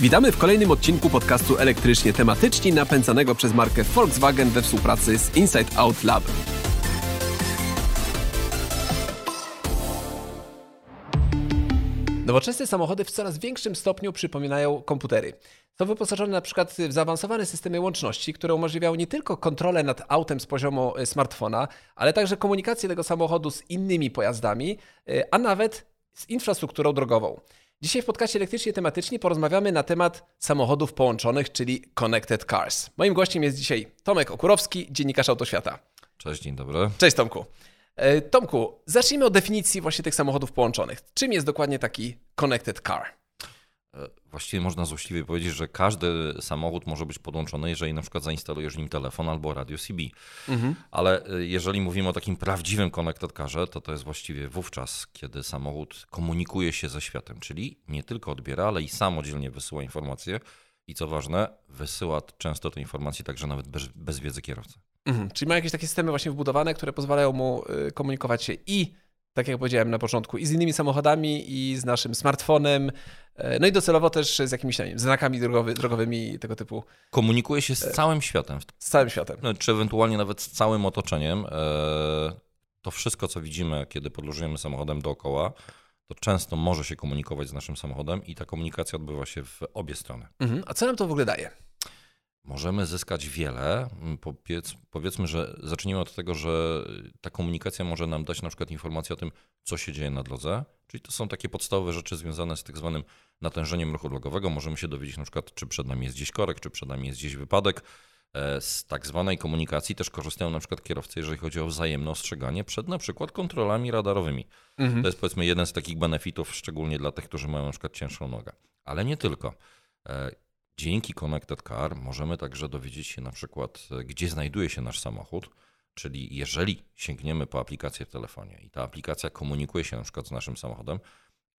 Witamy w kolejnym odcinku podcastu elektrycznie tematyczni napędzanego przez markę Volkswagen we współpracy z Inside Out Lab. Nowoczesne samochody w coraz większym stopniu przypominają komputery. Są wyposażone na przykład w zaawansowane systemy łączności, które umożliwiają nie tylko kontrolę nad autem z poziomu e, smartfona, ale także komunikację tego samochodu z innymi pojazdami, e, a nawet z infrastrukturą drogową. Dzisiaj w podcaście elektrycznie tematycznie porozmawiamy na temat samochodów połączonych, czyli Connected Cars. Moim gościem jest dzisiaj Tomek Okurowski, dziennikarz Autoświata. Cześć, dzień dobry. Cześć Tomku. E, Tomku, zacznijmy od definicji właśnie tych samochodów połączonych. Czym jest dokładnie taki Connected Car? Właściwie można złośliwie powiedzieć, że każdy samochód może być podłączony, jeżeli na przykład zainstalujesz nim telefon albo radio CB. Mhm. Ale e, jeżeli mówimy o takim prawdziwym connected carze, to to jest właściwie wówczas, kiedy samochód komunikuje się ze światem, czyli nie tylko odbiera, ale i samodzielnie wysyła informacje i co ważne, wysyła często te informacje także nawet bez, bez wiedzy kierowcy. Mhm. Czyli ma jakieś takie systemy właśnie wbudowane, które pozwalają mu y, komunikować się i tak jak powiedziałem na początku, i z innymi samochodami, i z naszym smartfonem, e, no i docelowo też z jakimiś wiem, znakami drogowy, drogowymi tego typu. Komunikuje się z e, całym światem. Z całym światem. No, czy ewentualnie nawet z całym otoczeniem. E, to wszystko, co widzimy, kiedy podróżujemy samochodem dookoła, to często może się komunikować z naszym samochodem i ta komunikacja odbywa się w obie strony. Mhm. A co nam to w ogóle daje? Możemy zyskać wiele. Powiedz, powiedzmy, że zacznijmy od tego, że ta komunikacja może nam dać na przykład informację o tym, co się dzieje na drodze. Czyli to są takie podstawowe rzeczy związane z tak zwanym natężeniem ruchu drogowego. Możemy się dowiedzieć na przykład, czy przed nami jest gdzieś korek, czy przed nami jest gdzieś wypadek. E, z tak zwanej komunikacji też korzystają na przykład kierowcy, jeżeli chodzi o wzajemne ostrzeganie przed na przykład kontrolami radarowymi. Mhm. To jest powiedzmy jeden z takich benefitów, szczególnie dla tych, którzy mają na przykład cięższą nogę. Ale nie tylko. E, Dzięki Connected Car możemy także dowiedzieć się na przykład, gdzie znajduje się nasz samochód, czyli jeżeli sięgniemy po aplikację w telefonie i ta aplikacja komunikuje się na przykład z naszym samochodem,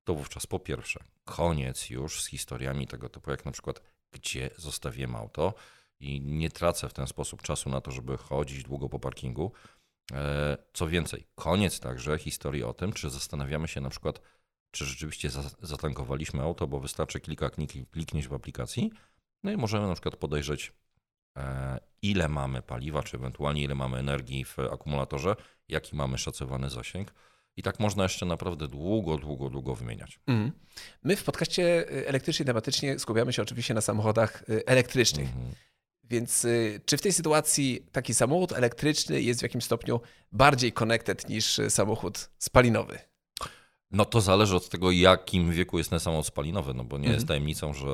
to wówczas po pierwsze koniec już z historiami tego typu, jak na przykład gdzie zostawiłem auto i nie tracę w ten sposób czasu na to, żeby chodzić długo po parkingu. E, co więcej, koniec także historii o tym, czy zastanawiamy się na przykład, czy rzeczywiście zatankowaliśmy auto, bo wystarczy kilka kliknięć w aplikacji, no i możemy na przykład podejrzeć, e, ile mamy paliwa, czy ewentualnie ile mamy energii w akumulatorze, jaki mamy szacowany zasięg. I tak można jeszcze naprawdę długo, długo, długo wymieniać. Mm. My w podcaście y, elektrycznie tematycznie skupiamy się oczywiście na samochodach y, elektrycznych. Mm. Więc y, czy w tej sytuacji taki samochód elektryczny jest w jakimś stopniu bardziej connected niż samochód spalinowy? No to zależy od tego, jakim wieku jest ten samochód spalinowy, no bo nie mhm. jest tajemnicą, że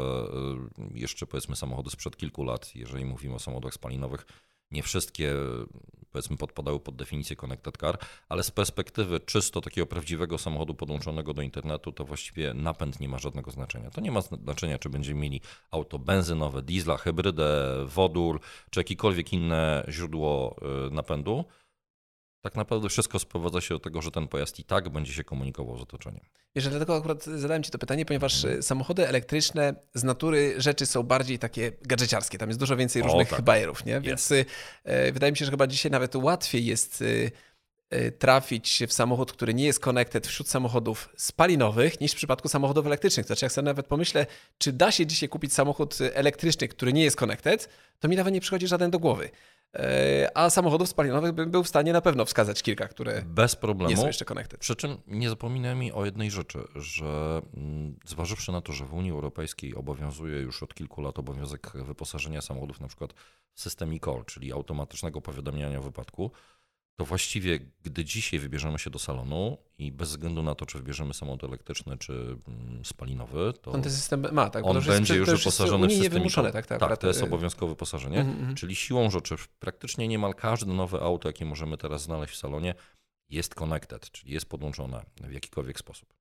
y, jeszcze powiedzmy samochody sprzed kilku lat, jeżeli mówimy o samochodach spalinowych, nie wszystkie powiedzmy podpadały pod definicję connected car, ale z perspektywy czysto takiego prawdziwego samochodu podłączonego do internetu, to właściwie napęd nie ma żadnego znaczenia. To nie ma znaczenia, czy będziemy mieli auto benzynowe, diesla, hybrydę, wodór, czy jakiekolwiek inne źródło y, napędu tak naprawdę wszystko sprowadza się do tego, że ten pojazd i tak będzie się komunikował z otoczeniem. Wiesz, dlatego akurat zadałem Ci to pytanie, ponieważ hmm. samochody elektryczne z natury rzeczy są bardziej takie gadżeciarskie. Tam jest dużo więcej różnych tak. bajerów, nie? Więc y, wydaje mi się, że chyba dzisiaj nawet łatwiej jest y, y, trafić w samochód, który nie jest connected wśród samochodów spalinowych, niż w przypadku samochodów elektrycznych. Znaczy, jak sobie nawet pomyślę, czy da się dzisiaj kupić samochód elektryczny, który nie jest connected, to mi nawet nie przychodzi żaden do głowy. E, a samochodów spalinowych bym był w stanie na pewno wskazać kilka, które Bez problemu. nie są jeszcze connected. Przy czym nie zapominajmy o jednej rzeczy, że mm, zważywszy na to, że w Unii Europejskiej obowiązuje już od kilku lat obowiązek wyposażenia samochodów na przykład w system e-call, czyli automatycznego powiadamiania o wypadku, to właściwie, gdy dzisiaj wybierzemy się do salonu i bez względu na to, czy wybierzemy samochód elektryczny, czy mm, spalinowy, to on ten system ma, tak? On będzie już wyposażony w system. Tak, tak, tak, to jest obowiązkowe wyposażenie. Mm -hmm. Czyli siłą rzeczy praktycznie niemal każde nowe auto, jakie możemy teraz znaleźć w salonie, jest connected, czyli jest podłączone w jakikolwiek sposób.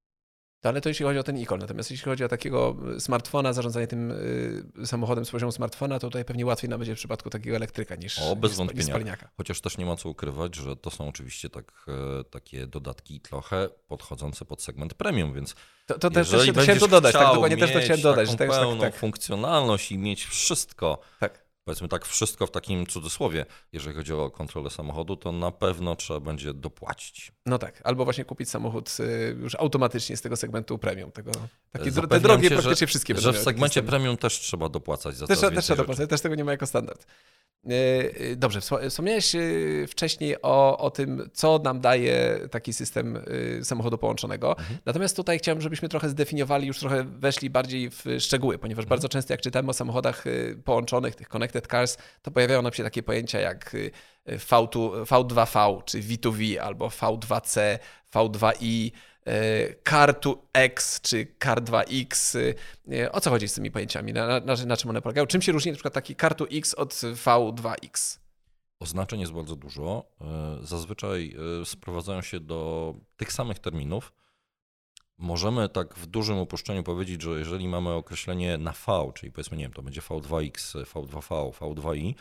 Ale to jeśli chodzi o ten ikon. Natomiast jeśli chodzi o takiego y, smartfona, zarządzanie tym y, samochodem z poziomu smartfona, to tutaj pewnie łatwiej nam będzie w przypadku takiego elektryka niż, o, bez niż, niż spalniaka. Chociaż też nie ma co ukrywać, że to są oczywiście tak, e, takie dodatki trochę podchodzące pod segment premium, więc to, to też, też chciałem to dodać, tak dokładnie też to chciałem dodać. Taką tak, pełną tak, tak. funkcjonalność i mieć wszystko. Tak powiedzmy tak, wszystko w takim cudzysłowie, jeżeli chodzi o kontrolę samochodu, to na pewno trzeba będzie dopłacić. No tak, albo właśnie kupić samochód y, już automatycznie z tego segmentu premium. Tego, takie te drogie się, praktycznie że, wszystkie Że w segmencie premium też trzeba dopłacać za też, też trzeba dopłacać, też tego nie ma jako standard. E, e, dobrze, wspomniałeś wcześniej o, o tym, co nam daje taki system samochodu połączonego. Mhm. Natomiast tutaj chciałem, żebyśmy trochę zdefiniowali, już trochę weszli bardziej w szczegóły, ponieważ mhm. bardzo często jak czytamy o samochodach połączonych, tych connected cars, to pojawiają nam się takie pojęcia jak V2, V2V, czy V2V, albo V2C, V2i, Car2X czy Car2X. E, o co chodzi z tymi pojęciami? Na, na, na czym one polegają? Czym się różni na przykład taki Car2X od V2X? Oznaczeń jest bardzo dużo. Zazwyczaj sprowadzają się do tych samych terminów. Możemy tak w dużym uproszczeniu powiedzieć, że jeżeli mamy określenie na V, czyli powiedzmy, nie wiem, to będzie V2X, V2V, V2i,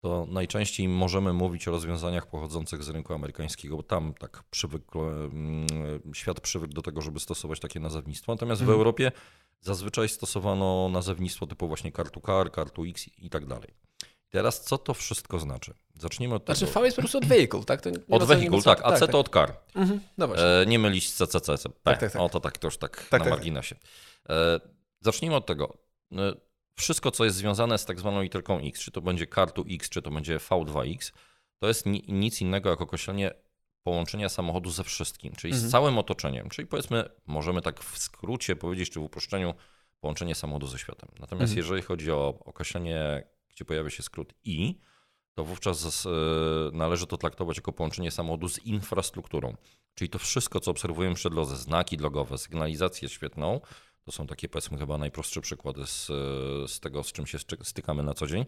to najczęściej możemy mówić o rozwiązaniach pochodzących z rynku amerykańskiego, bo tam tak przywykł, mm, świat przywykł do tego, żeby stosować takie nazewnictwo. Natomiast mhm. w Europie zazwyczaj stosowano nazewnictwo typu właśnie kartu car, kartu X i tak dalej. Teraz co to wszystko znaczy? Zacznijmy od znaczy, tego. Znaczy V jest po prostu od vehicle, tak? od vehicle, tak, a C tak, to od car. Mhm. No e, nie mylić z CCC, P. Tak, tak, tak. O to tak, to już tak, tak na tak, tak. marginesie. E, zacznijmy od tego. E, wszystko, co jest związane z tak zwaną literką X, czy to będzie kartu X, czy to będzie V2X, to jest nic innego jak określenie połączenia samochodu ze wszystkim, czyli mhm. z całym otoczeniem. Czyli powiedzmy, możemy tak w skrócie powiedzieć, czy w uproszczeniu, połączenie samochodu ze światem. Natomiast mhm. jeżeli chodzi o określenie, gdzie pojawia się skrót I, to wówczas e, należy to traktować jako połączenie samochodu z infrastrukturą. Czyli to wszystko, co obserwujemy przy drodze, znaki drogowe, sygnalizację świetną, to są takie powiedzmy chyba najprostsze przykłady z, z tego, z czym się stykamy na co dzień.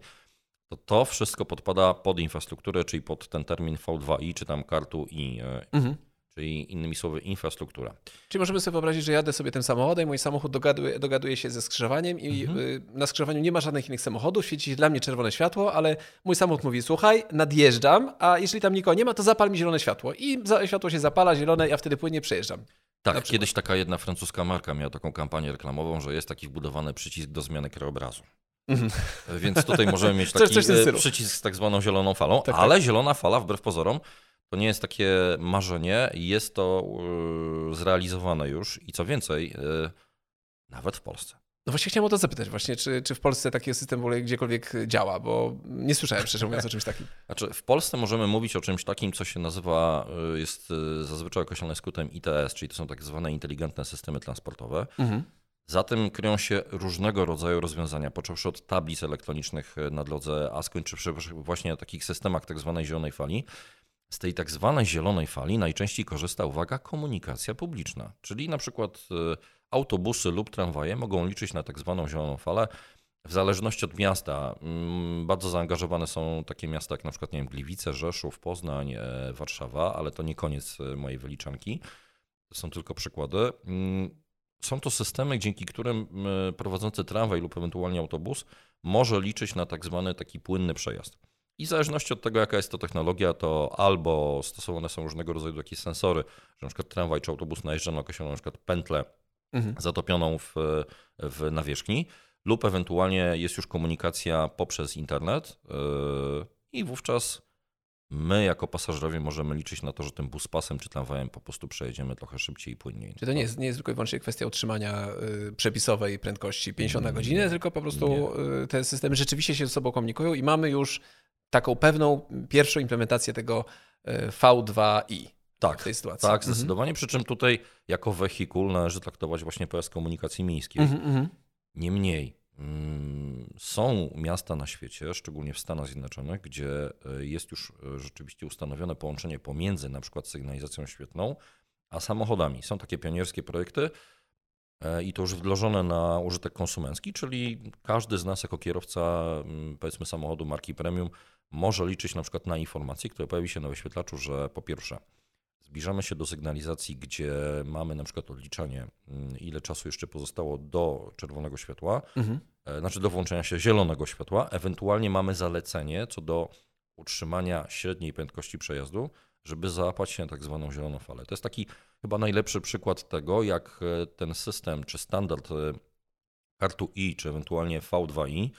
To to wszystko podpada pod infrastrukturę, czyli pod ten termin V2i, czy tam kartu i. E, mhm. Czyli innymi słowy, infrastruktura. Czyli możemy sobie wyobrazić, że jadę sobie tym samochodem, mój samochód dogaduje, dogaduje się ze skrzyżowaniem i mhm. Y, na skrzyżowaniu nie ma żadnych innych samochodów, świeci dla mnie czerwone światło, ale mój samochód mówi, słuchaj, nadjeżdżam, a jeżeli tam nikogo nie ma, to zapal mi zielone światło. I światło się zapala, zielone, ja wtedy płynnie przejeżdżam. Tak, kiedyś taka jedna francuska marka miała taką kampanię reklamową, że jest taki wbudowany przycisk do zmiany krajobrazu. Mhm. Więc tutaj możemy mieć taki coś, coś przycisk z tak zwaną zieloną falą, tak, ale tak. zielona fala, wbrew pozorom, to nie jest takie marzenie, jest to yy, zrealizowane już i co więcej, yy, nawet w Polsce. No właśnie chciałem o to zapytać właśnie, czy, czy w Polsce taki system w ogóle gdziekolwiek działa, bo nie słyszałem szczerze mówiąc o czymś takim. Znaczy w Polsce możemy mówić o czymś takim, co się nazywa, y, jest zazwyczaj określone skrótem ITS, czyli to są tak zwane inteligentne systemy transportowe. Mhm. Za tym kryją się różnego rodzaju rozwiązania, począwszy od tablic elektronicznych na drodze, a skończywszy właśnie na takich systemach tak zwanej zielonej fali. Z tej tak zwanej zielonej fali najczęściej korzysta, uwaga, komunikacja publiczna, czyli na przykład autobusy lub tramwaje mogą liczyć na tak zwaną zieloną falę. W zależności od miasta, mm, bardzo zaangażowane są takie miasta jak na przykład nie wiem, Gliwice, Rzeszów, Poznań, e, Warszawa, ale to nie koniec e, mojej wyliczanki. To są tylko przykłady. Mm, są to systemy, dzięki którym prowadzący tramwaj lub ewentualnie autobus może liczyć na tak zwany taki płynny przejazd. I w zależności od tego, jaka jest to technologia, to albo stosowane są różnego rodzaju takie sensory, że na przykład tramwaj czy autobus najeżdża na określoną na przykład pętlę mhm. zatopioną w, w nawierzchni, lub ewentualnie jest już komunikacja poprzez internet yy, i wówczas my jako pasażerowie możemy liczyć na to, że tym buspasem czy tramwajem po prostu przejedziemy trochę szybciej i płynniej. Czy to nie jest, nie jest tylko i wyłącznie kwestia utrzymania y, przepisowej prędkości 50 na godzinę, tylko po prostu nie. Y, te systemy rzeczywiście się ze sobą komunikują i mamy już taką pewną pierwszą implementację tego y, V2i tak, w tej sytuacji. Tak, mhm. zdecydowanie. Mhm. Przy czym tutaj jako wehikul należy traktować właśnie pojazd komunikacji miejskiej. Mhm, mhm. Niemniej mm, są miasta na świecie, szczególnie w Stanach Zjednoczonych, gdzie e, jest już e, rzeczywiście ustanowione połączenie pomiędzy na przykład sygnalizacją świetną, a samochodami. Są takie pionierskie projekty e, i to już wdrożone na użytek konsumencki, czyli każdy z nas jako kierowca mm, powiedzmy samochodu marki premium może liczyć na przykład na informacje, które pojawi się na wyświetlaczu, że po pierwsze zbliżamy się do sygnalizacji, gdzie mamy na przykład odliczanie, mm, ile czasu jeszcze pozostało do czerwonego światła, mhm. E, znaczy do włączenia się zielonego światła, ewentualnie mamy zalecenie co do utrzymania średniej prędkości przejazdu, żeby załapać się na tak zwaną zieloną falę. To jest taki chyba najlepszy przykład tego, jak e, ten system czy standard e, kartu I, czy ewentualnie V2i mm,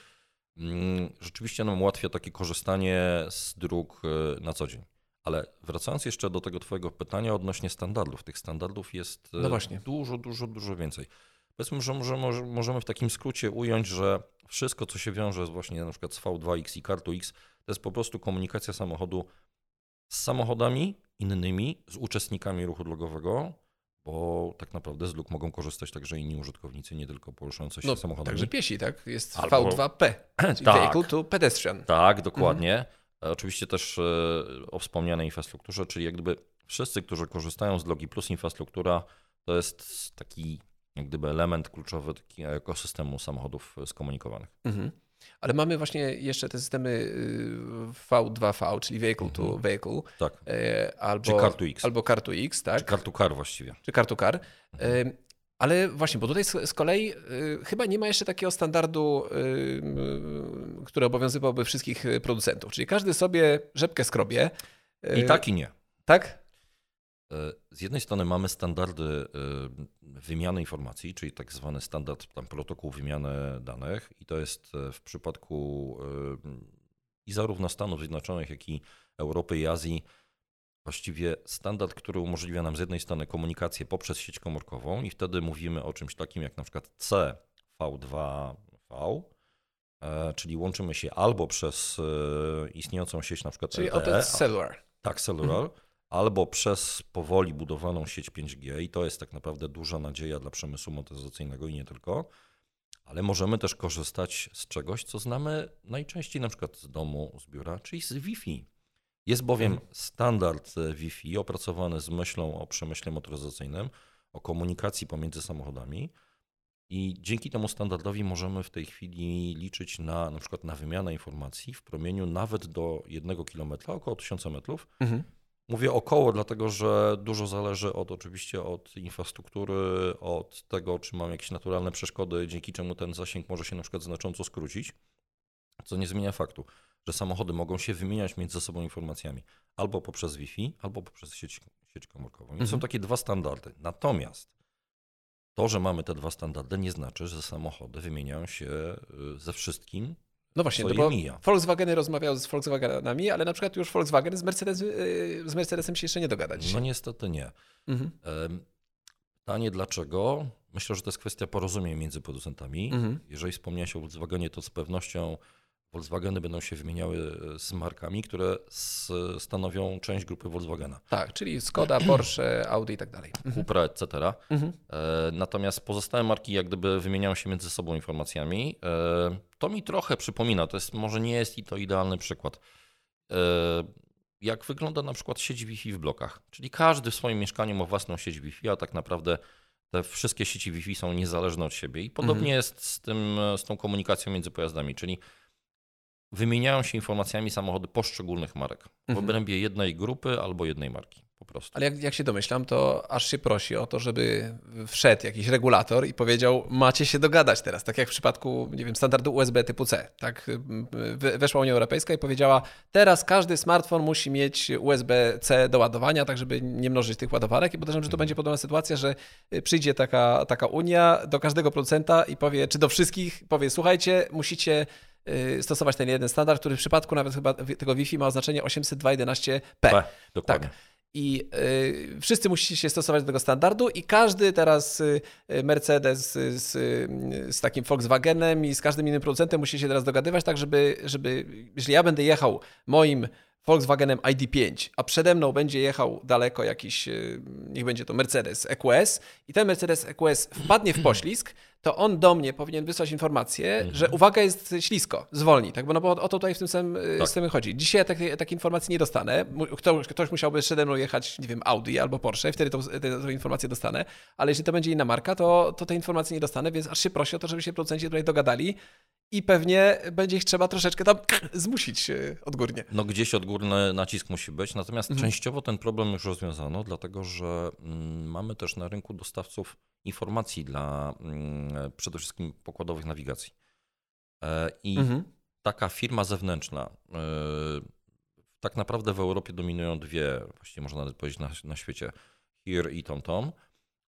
rzeczywiście nam ułatwia takie korzystanie z dróg e, na co dzień. Ale wracając jeszcze do tego Twojego pytania odnośnie standardów, tych standardów jest no dużo, dużo, dużo więcej. Powiedzmy, że możemy, możemy w takim skrócie ująć, że wszystko, co się wiąże z właśnie na przykład z V2X i Car2X, to jest po prostu komunikacja samochodu z samochodami innymi, z uczestnikami ruchu drogowego, bo tak naprawdę z luk mogą korzystać także inni użytkownicy, nie tylko poruszający się no, samochodami. Także piesi, tak? Jest Albo... V2P, czyli tak, Vehicle to Pedestrian. Tak, dokładnie. Mhm. Oczywiście też e, o wspomnianej infrastrukturze, czyli jak gdyby wszyscy, którzy korzystają z Logi Plus infrastruktura, to jest taki jak gdyby element kluczowy takiego ekosystemu samochodów skomunikowanych. Mhm. Ale mamy właśnie jeszcze te systemy V2V, y, czyli Vehicle to mhm. Vehicle. Tak. E, albo, Czy Car2X. Albo Car2X, tak? Czy Car2Car właściwie. Czy Car2Car. Mhm. Ale właśnie, bo tutaj z kolei y, chyba nie ma jeszcze takiego standardu, y, który obowiązywałby wszystkich producentów. Czyli każdy sobie rzepkę skrobie. I tak i nie. Tak? Z jednej strony mamy standardy wymiany informacji, czyli tak zwany standard tam protokół wymiany danych i to jest e, w przypadku i zarówno Stanów Zjednoczonych, jak i Europy i Azji właściwie standard, który umożliwia nam z jednej strony komunikację poprzez sieć komórkową i wtedy mówimy o czymś takim jak na przykład CV2V, e, czyli łączymy się albo przez e, istniejącą sieć na przykład Czyli LTE, cellular. Tak, cellular. Mhm albo przez powoli budowaną sieć 5G, i to jest tak naprawdę duża nadzieja dla przemysłu motoryzacyjnego i nie tylko, ale możemy też korzystać z czegoś, co znamy najczęściej na przykład z domu, z biura, czyli z Wi-Fi. Jest bowiem mhm. standard Wi-Fi opracowany z myślą o przemyśle motoryzacyjnym, o komunikacji pomiędzy samochodami. I dzięki temu standardowi możemy w tej chwili liczyć na na przykład na wymianę informacji w promieniu nawet do jednego kilometra, około 1000 metrów, mhm. Mówię około, dlatego że dużo zależy od oczywiście od infrastruktury, od tego, czy mam jakieś naturalne przeszkody, dzięki czemu ten zasięg może się na przykład znacząco skrócić, co nie zmienia faktu, że samochody mogą się wymieniać między sobą informacjami albo poprzez Wi-Fi, albo poprzez sieć, sieć komórkową. Więc mhm. są takie dwa standardy. Natomiast to, że mamy te dwa standardy, nie znaczy, że samochody wymieniają się y, ze wszystkim no właśnie, no bo mija. Volkswageny rozmawiają z Volkswagenami, ale na przykład już Volkswagen z, Mercedes, y, z Mercedesem się jeszcze nie dogadać. No niestety nie. Mhm. Pytanie dlaczego? Myślę, że to jest kwestia porozumień między producentami. Mhm. Jeżeli wspomniałeś o Volkswagenie, to z pewnością Volkswageny będą się wymieniały e, z markami, które stanowią część grupy Volkswagena. Tak, czyli Skoda, Porsche, Audi i tak dalej. Mhm. Cupra, etc. Mhm. E, natomiast pozostałe marki jak gdyby wymieniają się między sobą informacjami. E, to mi trochę przypomina, to jest może nie jest i to idealny przykład. Jak wygląda na przykład sieć Wi-Fi w blokach? Czyli każdy w swoim mieszkaniu ma własną sieć Wi-Fi, a tak naprawdę te wszystkie sieci Wi-Fi są niezależne od siebie. I podobnie mhm. jest z, tym, z tą komunikacją między pojazdami, czyli wymieniają się informacjami samochody poszczególnych marek w mhm. obrębie jednej grupy albo jednej marki. Po prostu. Ale jak, jak się domyślam, to aż się prosi o to, żeby wszedł jakiś regulator i powiedział, macie się dogadać teraz, tak jak w przypadku, nie wiem, standardu USB typu C. Tak? Weszła Unia Europejska i powiedziała, teraz każdy smartfon musi mieć USB-C do ładowania, tak żeby nie mnożyć tych ładowarek i podejrzewam, że to mhm. będzie podobna sytuacja, że przyjdzie taka, taka Unia do każdego producenta i powie, czy do wszystkich, powie, słuchajcie, musicie Y, stosować ten jeden standard, który w przypadku nawet chyba tego Wi-Fi ma oznaczenie 802.11p. P, dokładnie. Tak. I y, wszyscy musicie się stosować do tego standardu i każdy teraz y, Mercedes z, z, takim Volkswagenem i z każdym innym producentem musi się teraz dogadywać tak, żeby, żeby jeśli ja będę jechał moim Volkswagenem ID5, a przede mną będzie jechał daleko jakiś, niech będzie to Mercedes EQS i ten Mercedes EQS wpadnie w poślizg, to on do mnie powinien wysłać informację, mhm. że uwaga jest ślisko, zwolni, tak? Bo, no bo o to tutaj w tym samym tak. systemie chodzi. Dzisiaj ja takiej, takiej informacji nie dostanę. Ktoś, ktoś musiałby przede mną jechać, nie wiem, Audi albo Porsche, wtedy tą, tę informację dostanę, ale jeśli to będzie inna marka, to, to tej informacji nie dostanę, więc aż się prosi o to, żeby się producenci tutaj dogadali i pewnie będzie ich trzeba troszeczkę tam zmusić e, odgórnie. No gdzieś odgórny nacisk musi być, natomiast mhm. częściowo ten problem już rozwiązano, dlatego że mm, mamy też na rynku dostawców informacji dla mm, przede wszystkim pokładowych nawigacji. E, I mhm. taka firma zewnętrzna, e, tak naprawdę w Europie dominują dwie, właściwie można nawet powiedzieć na, na świecie, HERE i TomTom.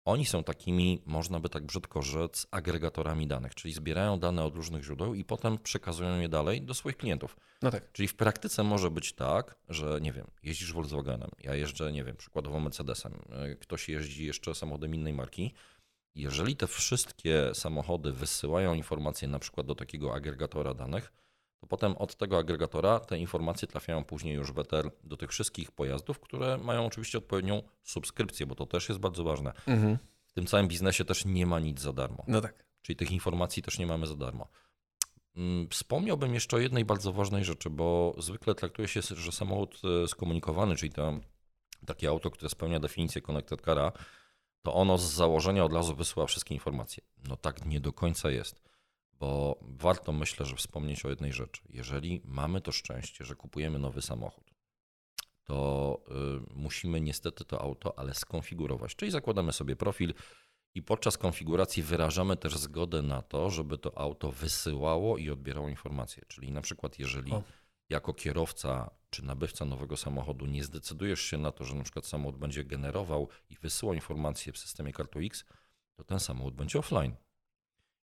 Oni są takimi, można by tak brzydko rzec, agregatorami danych, czyli zbierają dane od różnych źródeł i potem przekazują je dalej do swoich klientów. No tak. Czyli w praktyce może być tak, że nie wiem, jeździsz Volkswagenem, ja jeżdżę, nie wiem, przykładowo Mercedesem, e, ktoś jeździ jeszcze samochodem innej marki. Jeżeli te wszystkie samochody wysyłają informacje na przykład do takiego agregatora danych, to potem od tego agregatora te informacje trafiają później już w ETR do tych wszystkich pojazdów, które mają oczywiście odpowiednią subskrypcję, bo to też jest bardzo ważne. Mhm. W tym całym biznesie też nie ma nic za darmo. No tak. Czyli tych informacji też nie mamy za darmo. Mm, wspomniałbym jeszcze o jednej bardzo ważnej rzeczy, bo zwykle traktuje się, że samochód e, skomunikowany, czyli to takie auto, które spełnia definicję connected cara, to ono z założenia od razu wysyła wszystkie informacje. No tak nie do końca jest bo warto myślę, że wspomnieć o jednej rzeczy. Jeżeli mamy to szczęście, że kupujemy nowy samochód, to y, musimy niestety to auto, ale skonfigurować. Czyli zakładamy sobie profil i podczas konfiguracji wyrażamy też zgodę na to, żeby to auto wysyłało i odbierało informacje. Czyli na przykład, jeżeli o. jako kierowca czy nabywca nowego samochodu nie zdecydujesz się na to, że na przykład samochód będzie generował i wysyłał informacje w systemie Car2X, to ten samochód będzie offline.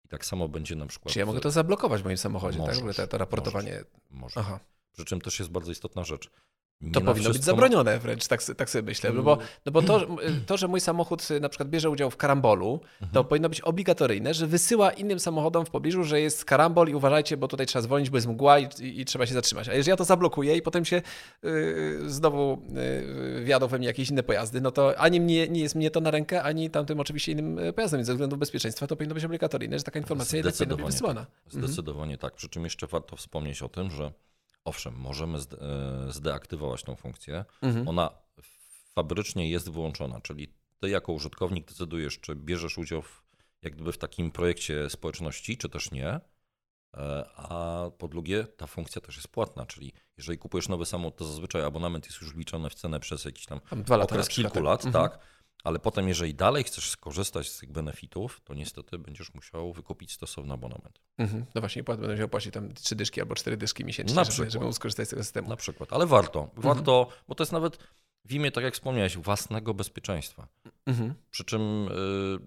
I tak samo będzie na przykład. Czy ja mogę to zablokować w moim samochodzie, możesz, tak? To, to raportowanie. Możesz, możesz. Aha. Przy czym też jest bardzo istotna rzecz. Nie to powinno być zabronione wręcz, tak, tak sobie myślę. No bo, no bo to, to, że mój samochód na przykład bierze udział w karambolu, to mhm. powinno być obligatoryjne, że wysyła innym samochodom w pobliżu, że jest karambol i uważajcie, bo tutaj trzeba zwolnić, bo jest mgła i, i, i trzeba się zatrzymać. A jeżeli ja to zablokuję i potem się yy, znowu yy, wjadą we mnie jakieś inne pojazdy, no to ani mnie, nie jest mnie to na rękę, ani tamtym oczywiście innym y, pojazdem. Więc ze względu bezpieczeństwa to powinno być obligatoryjne, że taka informacja jednak powinna być wysyłana. Tak. Zdecydowanie mhm. tak. Przy czym jeszcze warto wspomnieć o tym, że owszem, możemy e, zdeaktywować tą funkcję. Mhm. Ona fabrycznie jest wyłączona, czyli ty jako użytkownik decydujesz, czy bierzesz udział w, jak gdyby w takim projekcie społeczności, czy też nie. E, a po drugie, ta funkcja też jest płatna, czyli jeżeli kupujesz nowy samochód, to zazwyczaj abonament jest już wliczony w cenę przez jakiś tam, tam okres kilku lat, mhm. tak. Ale potem, jeżeli dalej chcesz skorzystać z tych benefitów, to niestety będziesz musiał wykupić stosowny abonament. Mhm. No właśnie, będę musiał płacić tam trzy dyszki albo cztery dyszki miesięcznie, Na żeby, żeby skorzystać z tego systemu. Na przykład, ale warto. Mhm. Warto, mhm. bo to jest nawet w imię, tak jak wspomniałeś, własnego bezpieczeństwa. Mhm. Przy czym y,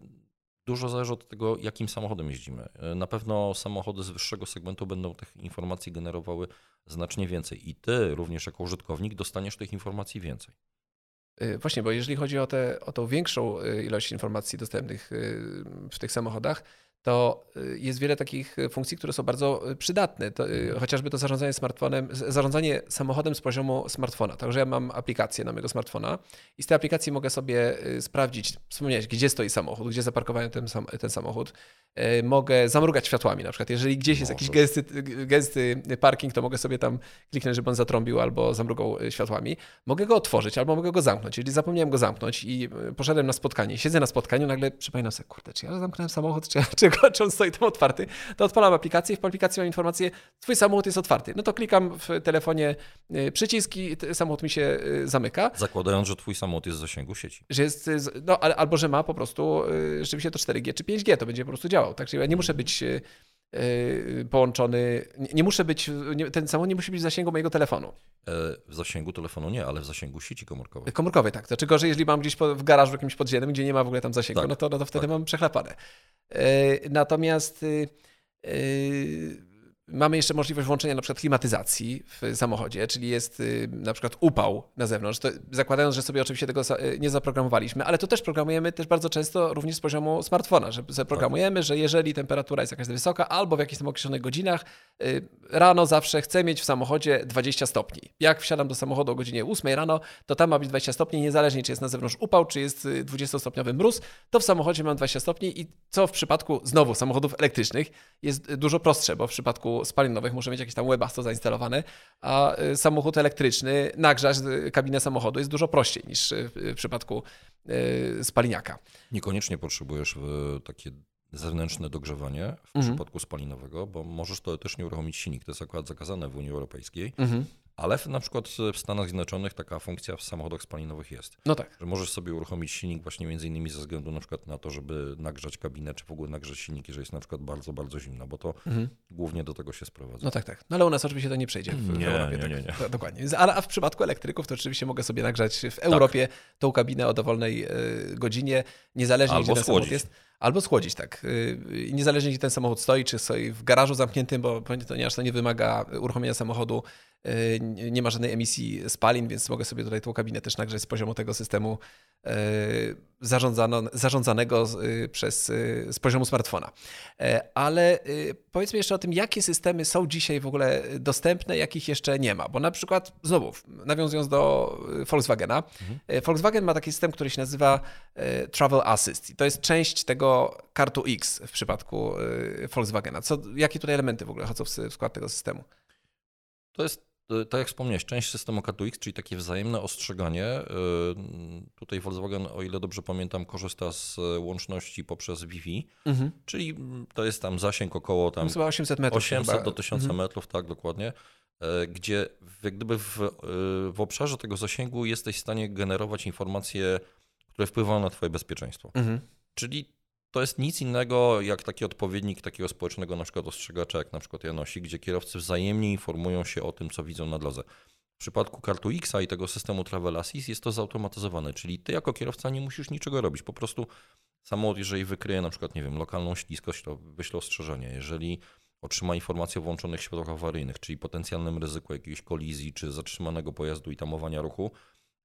dużo zależy od tego, jakim samochodem jeździmy. Y, na pewno samochody z wyższego segmentu będą tych informacji generowały znacznie więcej. I ty również jako użytkownik dostaniesz tych informacji więcej. Y, właśnie, bo jeżeli chodzi o, te, o tą większą y, ilość informacji dostępnych y, w tych samochodach, to jest wiele takich funkcji, które są bardzo przydatne. To, chociażby to zarządzanie smartfonem, zarządzanie samochodem z poziomu smartfona. Także ja mam aplikację na mojego smartfona i z tej aplikacji mogę sobie sprawdzić, wspomniałeś, gdzie stoi samochód, gdzie zaparkowałem ten, ten samochód. Mogę zamrugać światłami na przykład. Jeżeli gdzieś jest jakiś gęsty, gęsty parking, to mogę sobie tam kliknąć, żeby on zatrąbił albo zamrugał światłami. Mogę go otworzyć albo mogę go zamknąć. Jeżeli zapomniałem go zamknąć i poszedłem na spotkanie, siedzę na spotkaniu, nagle przypominam sobie, kurde, czy ja zamknąłem samochód, czy, czy czego, czy on stoi tam otwarty, to odpalam aplikację i w aplikacji mam informację, twój samochód jest otwarty. No to klikam w telefonie y, przycisk i samochód mi się y, zamyka. Zakładając, że twój samochód jest w zasięgu sieci. Że jest, y, no, albo że ma po prostu rzeczywiście to 4G czy 5G, to będzie po prostu działał. Także ja nie muszę być połączony, nie muszę być, ten samochód nie musi być w zasięgu mojego telefonu. E, w zasięgu telefonu nie, ale w zasięgu sieci komórkowej. Komórkowej, tak. Znaczy gorzej, jeżeli mam gdzieś w garażu jakimś podziemnym, gdzie nie ma w ogóle tam zasięgu, tak, no, to, no to wtedy tak. mam przechlapane. E, natomiast y, y, Mamy jeszcze możliwość włączenia na przykład klimatyzacji w samochodzie, czyli jest y, na przykład upał na zewnątrz, to zakładając, że sobie oczywiście tego nie zaprogramowaliśmy, ale to też programujemy też bardzo często również z poziomu smartfona, że zaprogramujemy, że jeżeli temperatura jest jakaś wysoka albo w jakichś tam określonych godzinach, y, rano zawsze chcę mieć w samochodzie 20 stopni. Jak wsiadam do samochodu o godzinie 8 rano, to tam ma być 20 stopni, niezależnie czy jest na zewnątrz upał, czy jest 20-stopniowy y, mróz, to w samochodzie mam 20 stopni i co w przypadku znowu samochodów elektrycznych jest dużo prostsze, bo w przypadku spalinowych muszę mieć jakieś tam webasto zainstalowane, a y, samochód elektryczny, nagrzać y, kabinę samochodu jest dużo prościej niż y, w przypadku spaliniaka. Niekoniecznie potrzebujesz takie zewnętrzne dogrzewanie w mhm. przypadku spalinowego, bo możesz teoretycznie uruchomić silnik. To jest akurat zakazane w Unii Europejskiej, mhm. Ale na przykład w Stanach Zjednoczonych taka funkcja w samochodach spalinowych jest. No tak. Że możesz sobie uruchomić silnik właśnie między innymi ze względu na przykład na to, żeby nagrzać kabinę, czy w ogóle nagrzać silnik, jeżeli jest na przykład bardzo, bardzo zimno, bo to mhm. głównie do tego się sprowadza. No tak, tak. No ale u nas oczywiście to nie przejdzie w, nie, Europie. Nie, tak, nie, nie. Tak, dokładnie. A, a w przypadku elektryków to oczywiście mogę sobie nagrzać w Europie tak. tą kabinę o dowolnej y, godzinie, niezależnie Albo gdzie ten samochód jest. Albo schłodzić, tak. Y, niezależnie gdzie ten samochód stoi, czy stoi w garażu zamkniętym, bo ponieważ to nie wymaga uruchomienia samochodu, y, nie ma żadnej emisji spalin, więc mogę sobie tutaj tą kabinę też nagrzeć z poziomu tego systemu y, zarządzanego przez, z poziomu smartfona. Ale powiedzmy jeszcze o tym, jakie systemy są dzisiaj w ogóle dostępne, jakich jeszcze nie ma. Bo na przykład, znowu, nawiązując do Volkswagena, mhm. Volkswagen ma taki system, który się nazywa Travel Assist. I to jest część tego kartu X w przypadku y, Volkswagena. Co, jakie tutaj elementy w ogóle chodzą w skład tego systemu? To jest, y, tak jak wspomniałeś, część systemu kartu X, czyli takie wzajemne ostrzeganie. Y, tutaj Volkswagen, o ile dobrze pamiętam, korzysta z łączności poprzez Wi-Fi, mhm. czyli to jest tam zasięg około tam 800 metrów. 800 chyba. do 1000 mhm. metrów, tak, dokładnie gdzie jak gdyby w, w obszarze tego zasięgu jesteś w stanie generować informacje, które wpływają na twoje bezpieczeństwo. Mhm. Czyli to jest nic innego jak taki odpowiednik takiego społecznego na przykład ostrzegacza, jak na przykład Janosi, gdzie kierowcy wzajemnie informują się o tym, co widzą na drodze. W przypadku kartu X i tego systemu Travel Assist jest to zautomatyzowane, czyli ty jako kierowca nie musisz niczego robić. Po prostu samochód, jeżeli wykryje na przykład, nie wiem, lokalną śliskość, to wyśle ostrzeżenie. Jeżeli otrzyma informację o włączonych światłach awaryjnych, czyli potencjalnym ryzyku jakiejś kolizji czy zatrzymanego pojazdu i tamowania ruchu,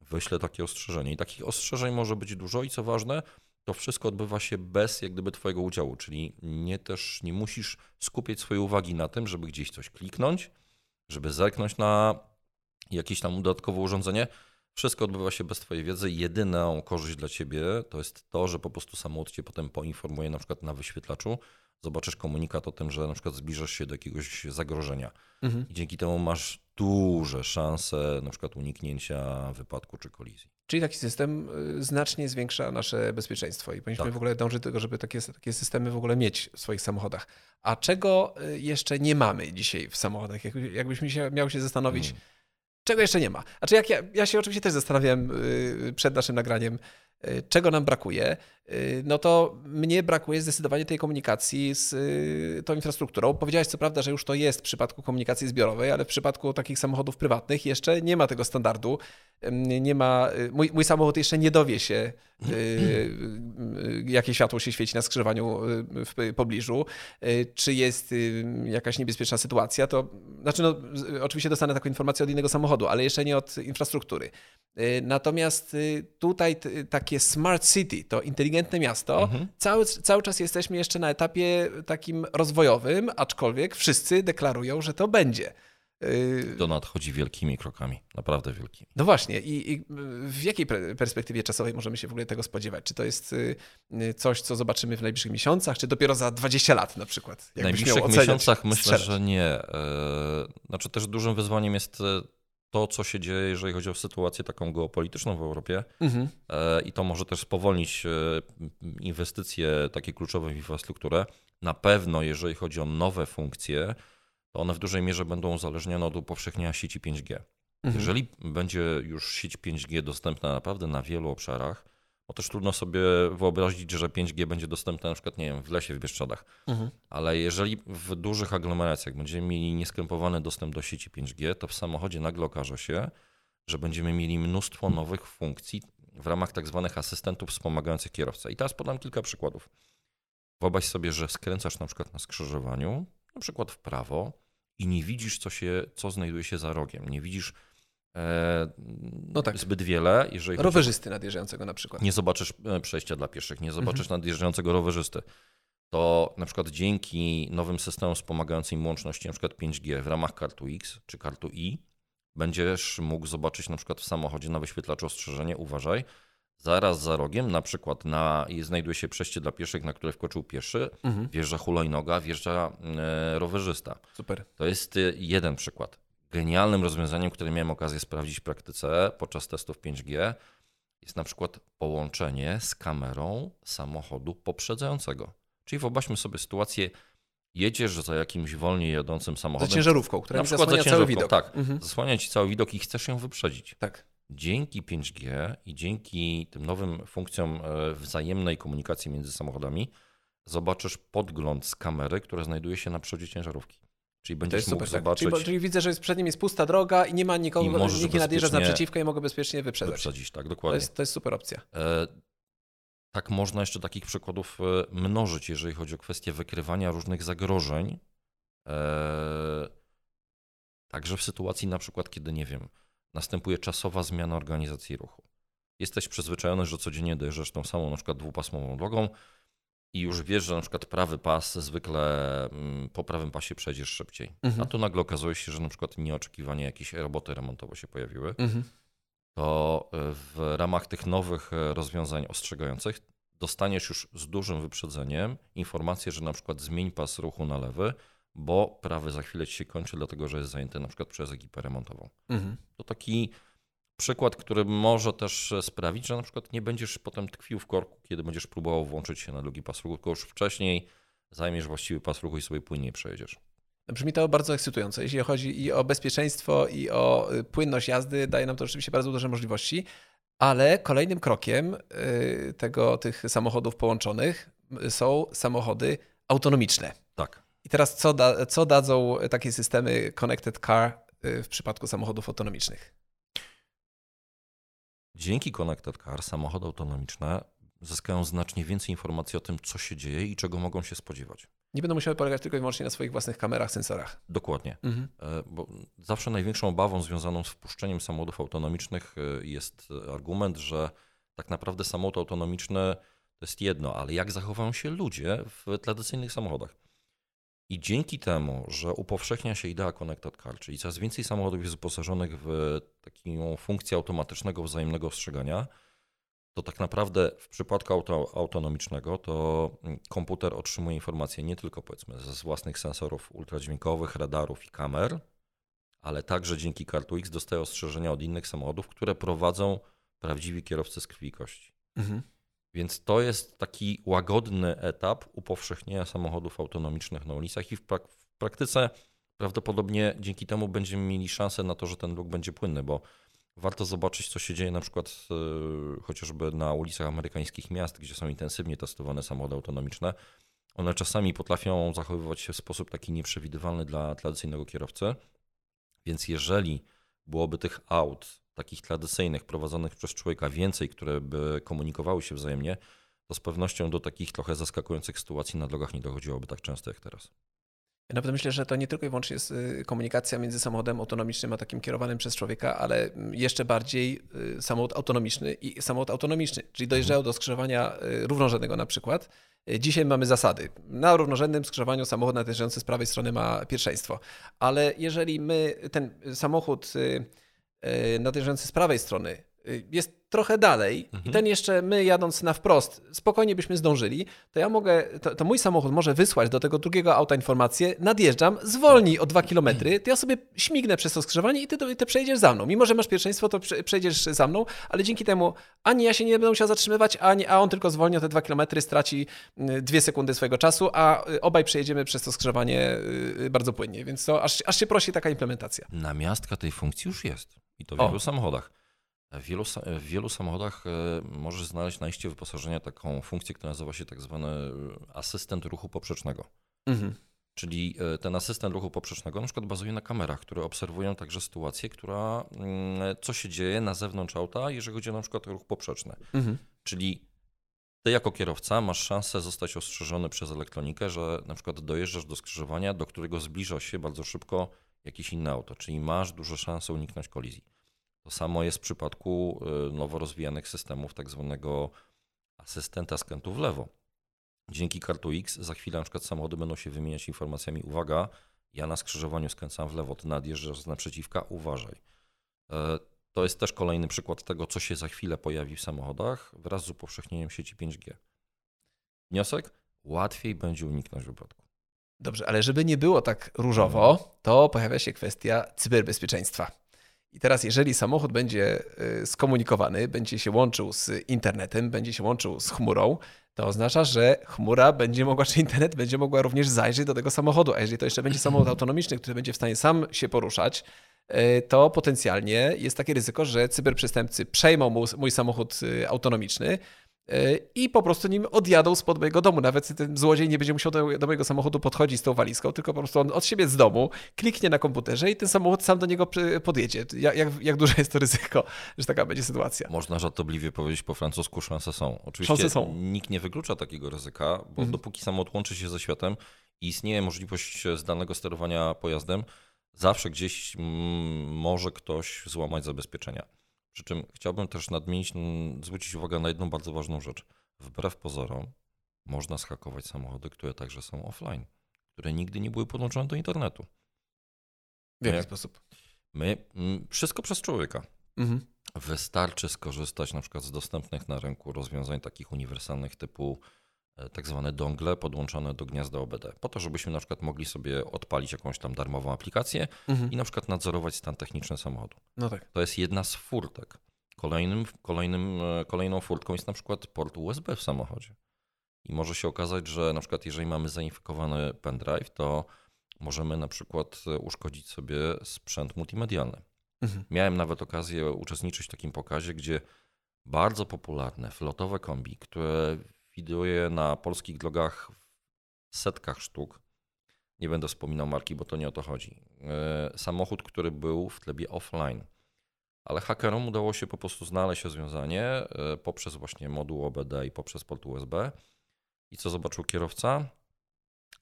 wyśle takie ostrzeżenie. I takich ostrzeżeń może być dużo i co ważne, to wszystko odbywa się bez jak gdyby twojego udziału, czyli nie też nie musisz skupiać swojej uwagi na tym, żeby gdzieś coś kliknąć, żeby zerknąć na jakieś tam dodatkowe urządzenie. Wszystko odbywa się bez twojej wiedzy. Jedyną korzyść dla ciebie to jest to, że po prostu samochód cię potem poinformuje na przykład na wyświetlaczu, zobaczysz komunikat o tym, że na przykład zbliżasz się do jakiegoś zagrożenia. Mhm. I dzięki temu masz duże szanse na przykład uniknięcia wypadku czy kolizji. Czyli taki system y, znacznie zwiększa nasze bezpieczeństwo i powinniśmy tak. w ogóle dążyć do tego, żeby takie, takie systemy w ogóle mieć w swoich samochodach. A czego y, jeszcze nie mamy dzisiaj w samochodach? Jakbyśmy się, miał się zastanowić, hmm. czego jeszcze nie ma? Znaczy jak ja, ja się oczywiście też zastanawiałem y, przed naszym nagraniem, czego nam brakuje. Y, no to mnie brakuje zdecydowanie tej komunikacji z y, tą infrastrukturą. Powiedziałeś co prawda, że już to jest w przypadku komunikacji zbiorowej, ale w przypadku takich samochodów prywatnych jeszcze nie ma tego standardu. Nie ma, y, mój, mój samochód jeszcze nie dowie się, jakie światło się świeci na skrzyżowaniu w pobliżu, czy jest jakaś niebezpieczna sytuacja, to znaczy no, oczywiście dostanę taką informację od innego samochodu, ale jeszcze nie od infrastruktury. Natomiast tutaj takie smart city, to inteligentne inteligentne miasto. Mhm. Cały, cały czas jesteśmy jeszcze na etapie takim rozwojowym, aczkolwiek wszyscy deklarują, że to będzie. Y, to nadchodzi wielkimi krokami, naprawdę wielkimi. No właśnie, i, i, w jakiej perspektywie czasowej możemy się w ogóle tego spodziewać? Czy to jest y, y, coś, co zobaczymy w najbliższych miesiącach, czy dopiero za 20 lat na przykład? W najbliższych miesiącach myślę, strzelać? że nie. E, znaczy też dużym wyzwaniem jest e, to, co się dzieje, jeżeli chodzi o sytuację taką geopolityczną w Europie. Mhm. E, I to może też spowolnić e, inwestycje takie kluczowe w infrastrukturę. Na pewno, jeżeli chodzi o nowe funkcje, to one w dużej mierze będą uzależnione od upowszechnienia sieci 5G. Mhm. Jeżeli będzie już sieć 5G dostępna naprawdę na wielu obszarach, bo też trudno sobie wyobrazić, że 5G będzie dostępne na przykład, nie wiem, w lesie, w Bieszczadach. Mhm. Ale jeżeli w dużych aglomeracjach będziemy mieli nieskrępowany dostęp do sieci 5G, to w samochodzie nagle okaże się, że będziemy mieli mnóstwo nowych funkcji w ramach tak zwanych asystentów wspomagających kierowcę. I teraz podam kilka przykładów. Wyobraź sobie, że skręcasz na przykład na skrzyżowaniu, na przykład w prawo i nie widzisz, co, się, co znajduje się za rogiem. Nie widzisz no tak. zbyt wiele. Jeżeli Rowerzysty nadjeżdżającego na przykład. Nie zobaczysz e, przejścia dla pieszych, nie zobaczysz mhm. nadjeżdżającego rowerzysty. To na przykład dzięki nowym systemom wspomagającym łączności, na przykład 5G w ramach kartu X czy kartu I, będziesz mógł zobaczyć na przykład w samochodzie na wyświetlaczu ostrzeżenie, uważaj, zaraz za rogiem, na przykład na, znajduje się przejście dla pieszych, na które wkroczył pieszy, mhm. wjeżdża hulajnoga, wjeżdża e, rowerzysta. Super. To jest jeden przykład genialnym rozwiązaniem, które miałem okazję sprawdzić w praktyce podczas testów 5G, jest na przykład połączenie z kamerą samochodu poprzedzającego. Czyli wyobraźmy sobie sytuację, jedziesz za jakimś wolniej jadącym samochodem. Za ciężarówką, która na przykład zasłania cały widok. Tak, mhm. zasłania ci cały widok i chcesz ją wyprzedzić. Tak. Dzięki 5G i dzięki tym nowym funkcjom e, wzajemnej komunikacji między samochodami zobaczysz podgląd z kamery, która znajduje się na przodzie ciężarówki. Czyli będziesz mógł super, tak. zobaczyć... Czyli, czyli, widzę, że przed nim jest pusta droga i nie ma nikogo, nikt nie nadjeżdża naprzeciwko i mogę bezpiecznie wyprzedzać. Wyprzedzić, tak, dokładnie. To jest, to jest super opcja. E, tak można jeszcze takich przykładów e, mnożyć, jeżeli chodzi o kwestię wykrywania różnych zagrożeń. E, także w sytuacji na przykład, kiedy, nie wiem, następuje czasowa zmiana organizacji ruchu. Jesteś przyzwyczajony, że codziennie dojeżdżasz tą samą na przykład dwupasmową drogą, i już wiesz, że na przykład prawy pas zwykle mm, po prawym pasie przejdziesz szybciej. Mhm. A tu nagle okazuje się, że na przykład nieoczekiwanie jakieś roboty remontowe się pojawiły. Mhm. To e, w ramach tych nowych e, rozwiązań ostrzegających dostaniesz już z dużym wyprzedzeniem informację, że na przykład zmień pas ruchu na lewy, bo prawy za chwilę ci się kończy, dlatego że jest zajęty na przykład przez ekipę remontową. Mhm. To taki przykład, który może też sprawić, że na przykład nie będziesz potem tkwił w korku, kiedy będziesz próbował włączyć się na drugi pas ruchu, tylko już wcześniej zajmiesz właściwy pas ruchu i sobie płynniej przejedziesz. Brzmi to bardzo ekscytująco. Jeśli chodzi i o bezpieczeństwo, i o y, płynność jazdy, daje nam to oczywiście bardzo duże możliwości, ale kolejnym krokiem y, tego, tych samochodów połączonych y, są samochody autonomiczne. Tak. I teraz co, da, co dadzą takie systemy Connected Car w przypadku samochodów autonomicznych? Dzięki Connected Car samochody autonomiczne zyskają znacznie więcej informacji o tym, co się dzieje i czego mogą się spodziewać. Nie będą musiały polegać tylko i wyłącznie na swoich własnych kamerach, sensorach. Dokładnie. Mhm. E, bo zawsze największą obawą związaną z wpuszczeniem samochodów autonomicznych e, jest argument, że tak naprawdę samochód autonomiczny to jest jedno, ale jak zachowują się ludzie w tradycyjnych samochodach? I dzięki temu, że upowszechnia się idea Connected Car, czyli coraz więcej samochodów jest wyposażonych w taką funkcję automatycznego wzajemnego ostrzegania, to tak naprawdę w przypadku auto autonomicznego to komputer otrzymuje informacje nie tylko powiedzmy ze własnych sensorów ultradźwiękowych, radarów i kamer, ale także dzięki Car2X dostaje ostrzeżenia od innych samochodów, które prowadzą prawdziwi kierowcy z krwi i kości. Mhm. Więc to jest taki łagodny etap upowszechnienia samochodów autonomicznych na ulicach i w, prak w praktyce prawdopodobnie dzięki temu będziemy mieli szansę na to, że ten ruch będzie płynny, bo warto zobaczyć, co się dzieje na przykład yy, chociażby na ulicach amerykańskich miast, gdzie są intensywnie testowane samochody autonomiczne. One czasami potrafią zachowywać się w sposób taki nieprzewidywalny dla tradycyjnego kierowcy. Więc jeżeli byłoby tych aut takich tradycyjnych, prowadzonych przez człowieka więcej, które by komunikowały się wzajemnie, to z pewnością do takich trochę zaskakujących sytuacji na drogach nie dochodziłoby tak często jak teraz. Ja naprawdę myślę, że to nie tylko i wyłącznie jest y, komunikacja między samochodem autonomicznym a takim kierowanym przez człowieka, ale jeszcze bardziej y, samochód autonomiczny i samochód autonomiczny, czyli dojeżdżają do skrzyżowania y, równorzędnego na przykład. Dzisiaj mamy zasady. Na równorzędnym skrzyżowaniu samochód nadjeżdżający z prawej strony ma pierwszeństwo, ale jeżeli my ten samochód E, nadjeżdżający z prawej strony jest trochę dalej mhm. i ten jeszcze my jadąc na wprost spokojnie byśmy zdążyli, to ja mogę, to, to mój samochód może wysłać do tego drugiego auta informację, nadjeżdżam, zwolnij o dwa kilometry, to ja sobie śmignę przez to skrzyżowanie i ty, ty przejdziesz za mną. Mimo, że masz pierwszeństwo, to przejdziesz za mną, ale dzięki temu ani ja się nie będę musiał zatrzymywać, ani, a on tylko zwolni o te dwa kilometry, straci dwie sekundy swojego czasu, a y, obaj przejedziemy przez to skrzyżowanie y, bardzo płynnie, więc to aż, aż się prosi taka implementacja. Namiastka tej funkcji już jest i to w wielu o. samochodach. W wielu, w wielu samochodach e, możesz znaleźć na iście wyposażenia taką funkcję, która nazywa się tak zwany e, asystent ruchu poprzecznego. Mhm. Czyli e, ten asystent ruchu poprzecznego na przykład bazuje na kamerach, które obserwują także sytuację, która, mm, co się dzieje na zewnątrz auta, jeżeli chodzi o na przykład ruch poprzeczny. Mhm. Czyli ty jako kierowca masz szansę zostać ostrzeżony przez elektronikę, że na przykład dojeżdżasz do skrzyżowania, do którego zbliża się bardzo szybko jakieś inne auto, czyli masz duże szanse uniknąć kolizji. To samo jest w przypadku y, nowo rozwijanych systemów tak zwanego asystenta skrętu w lewo. Dzięki kartu X za chwilę na przykład samochody będą się wymieniać informacjami uwaga, ja na skrzyżowaniu skręcam w lewo, ty nadjeżdżasz z naprzeciwka, uważaj. E, to jest też kolejny przykład tego, co się za chwilę pojawi w samochodach wraz z upowszechnieniem sieci 5G. Wniosek? Łatwiej będzie uniknąć wypadku. Dobrze, ale żeby nie było tak różowo, to pojawia się kwestia cyberbezpieczeństwa. I teraz, jeżeli samochód będzie y, skomunikowany, będzie się łączył z internetem, będzie się łączył z chmurą, to oznacza, że chmura będzie mogła, czy internet będzie mogła również zajrzeć do tego samochodu. A jeżeli to jeszcze będzie samochód autonomiczny, który będzie w stanie sam się poruszać, e, to potencjalnie jest takie ryzyko, że cyberprzestępcy przejmą mój samochód e, autonomiczny, i po prostu nim odjadą spod mojego domu. Nawet ten złodziej nie będzie musiał do, do, mojego samochodu podchodzić z tą walizką, tylko po prostu on od siebie z domu kliknie na komputerze i ten samochód sam do niego podjedzie. Jak, jak, jak duże jest to ryzyko, że taka będzie sytuacja? Można żartobliwie powiedzieć po francusku, szanse są. Oczywiście szanse są. nikt nie wyklucza takiego ryzyka, bo mhm. dopóki samochód łączy się ze światem i istnieje możliwość zdalnego sterowania pojazdem, zawsze gdzieś mm, może ktoś złamać zabezpieczenia. Przy czym chciałbym też nadmienić, zwrócić uwagę na jedną bardzo ważną rzecz. Wbrew pozorom można schakować samochody, które także są offline, które nigdy nie były podłączone do internetu. W jaki my, sposób? My, wszystko przez człowieka. Mhm. Wystarczy skorzystać na przykład z dostępnych na rynku rozwiązań takich uniwersalnych typu tak zwane dongle podłączone do gniazda OBD, po to, żebyśmy na przykład mogli sobie odpalić jakąś tam darmową aplikację mhm. i na przykład nadzorować stan techniczny samochodu. No tak. To jest jedna z furtek. Kolejnym, kolejnym, e, kolejną furtką jest na przykład port USB w samochodzie. I może się okazać, że na przykład jeżeli mamy zainfekowany pendrive, to możemy na przykład e, uszkodzić sobie sprzęt multimedialny. Mhm. Miałem nawet okazję uczestniczyć w takim pokazie, gdzie bardzo popularne flotowe kombi, które widuje na polskich drogach w setkach sztuk. Nie będę wspominał marki, bo to nie o to chodzi. E, samochód, który był w trybie offline. Ale hakerom udało się po prostu znaleźć rozwiązanie e, poprzez właśnie moduł OBD i poprzez port USB. I co zobaczył kierowca?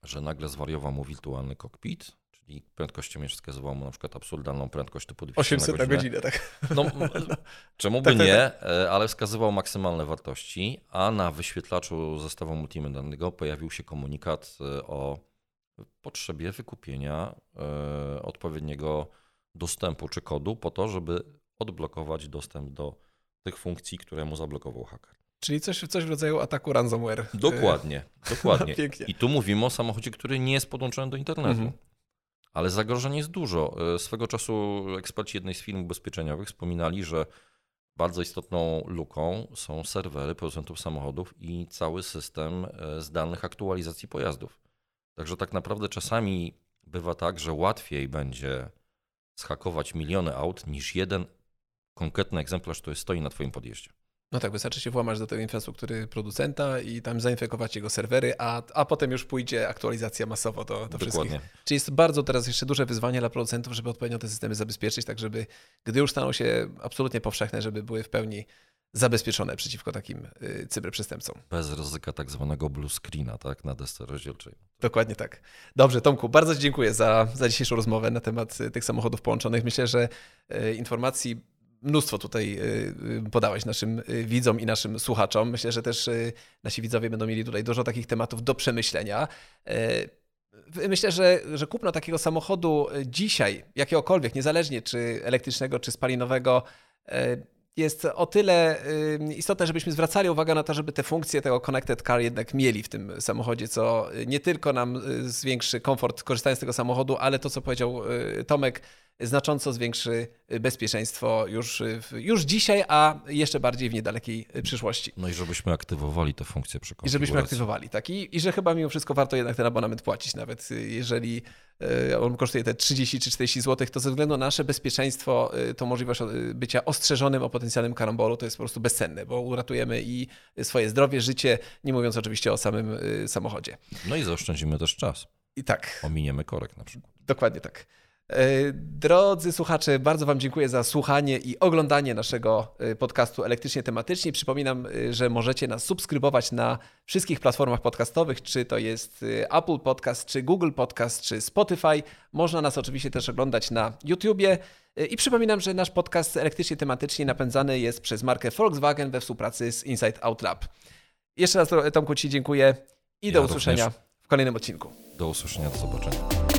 Że nagle zwariował mu wirtualny kokpit, czyli prędkościomierz wskazywał mu na przykład absurdalną prędkość typu 200 800 na godzinę. Na godzinę tak. No, czemu by tak, tak, nie, tak. E, ale wskazywał maksymalne wartości, a na wyświetlaczu zestawu multimedialnego pojawił się komunikat e, o potrzebie wykupienia e, odpowiedniego dostępu czy kodu po to, żeby odblokować dostęp do tych funkcji, które mu zablokował haker. Czyli coś, coś w rodzaju ataku ransomware. Dokładnie, dokładnie. I tu mówimy o samochodzie, który nie jest podłączony do internetu. Mhm. Ale zagrożeń jest dużo. E, swego czasu eksperci jednej z firm ubezpieczeniowych wspominali, że bardzo istotną luką są serwery producentów samochodów i cały system e, zdalnych aktualizacji pojazdów. Także tak naprawdę czasami bywa tak, że łatwiej będzie schakować miliony aut niż jeden konkretny egzemplarz, który stoi na Twoim podjeździe. No tak, wystarczy się włamać do tej infrastruktury producenta i tam zainfekować jego serwery, a, a potem już pójdzie aktualizacja masowo do, do wszystkich. Czyli jest bardzo teraz jeszcze duże wyzwanie dla producentów, żeby odpowiednio te systemy zabezpieczyć, tak żeby gdy już staną się absolutnie powszechne, żeby były w pełni zabezpieczone przeciwko takim y, cyberprzestępcom. Bez ryzyka tak zwanego blue screena, tak, na desce rozdzielczej. Dokładnie tak. Dobrze, Tomku, bardzo dziękuję za, za dzisiejszą rozmowę na temat y, tych samochodów połączonych. Myślę, że y, informacji mnóstwo tutaj y, y, podałeś naszym y, widzom i naszym słuchaczom. Myślę, że też nasi widzowie będą mieli tutaj dużo takich tematów do przemyślenia. Myślę, że, że kupno takiego samochodu dzisiaj, jakiegokolwiek, niezależnie czy elektrycznego, czy spalinowego, jest o tyle istotne, żebyśmy zwracali uwagę na to, żeby te funkcje tego connected car jednak mieli w tym samochodzie, co nie tylko nam zwiększy komfort korzystając z tego samochodu, ale to, co powiedział Tomek, znacząco zwiększy bezpieczeństwo już, już dzisiaj, a jeszcze bardziej w niedalekiej przyszłości. No i żebyśmy aktywowali te funkcje przy I żebyśmy aktywowali, tak. I, I że chyba mimo wszystko warto jednak ten abonament płacić, nawet jeżeli on kosztuje te 30 czy 40 zł, to ze względu na nasze bezpieczeństwo, to możliwość bycia ostrzeżonym o potencjalnym karambolu, to jest po prostu bezcenne, bo uratujemy i swoje zdrowie, życie, nie mówiąc oczywiście o samym samochodzie. No i zaoszczędzimy też czas. I tak. Ominiemy korek na przykład. Dokładnie tak. E, drodzy słuchacze, bardzo Wam dziękuję za słuchanie i oglądanie naszego e, podcastu elektrycznie tematycznie. Przypominam, e, że możecie nas subskrybować na wszystkich platformach podcastowych, czy to jest Apple Podcast, czy Google Podcast, czy Spotify. Można nas oczywiście też oglądać na YouTubie. I przypominam, że nasz podcast elektrycznie tematycznie napędzany jest przez markę Volkswagen we współpracy z Inside Out Lab. Jeszcze raz Tomku Ci dziękuję i ja do usłyszenia również. w kolejnym odcinku. Do usłyszenia, do zobaczenia.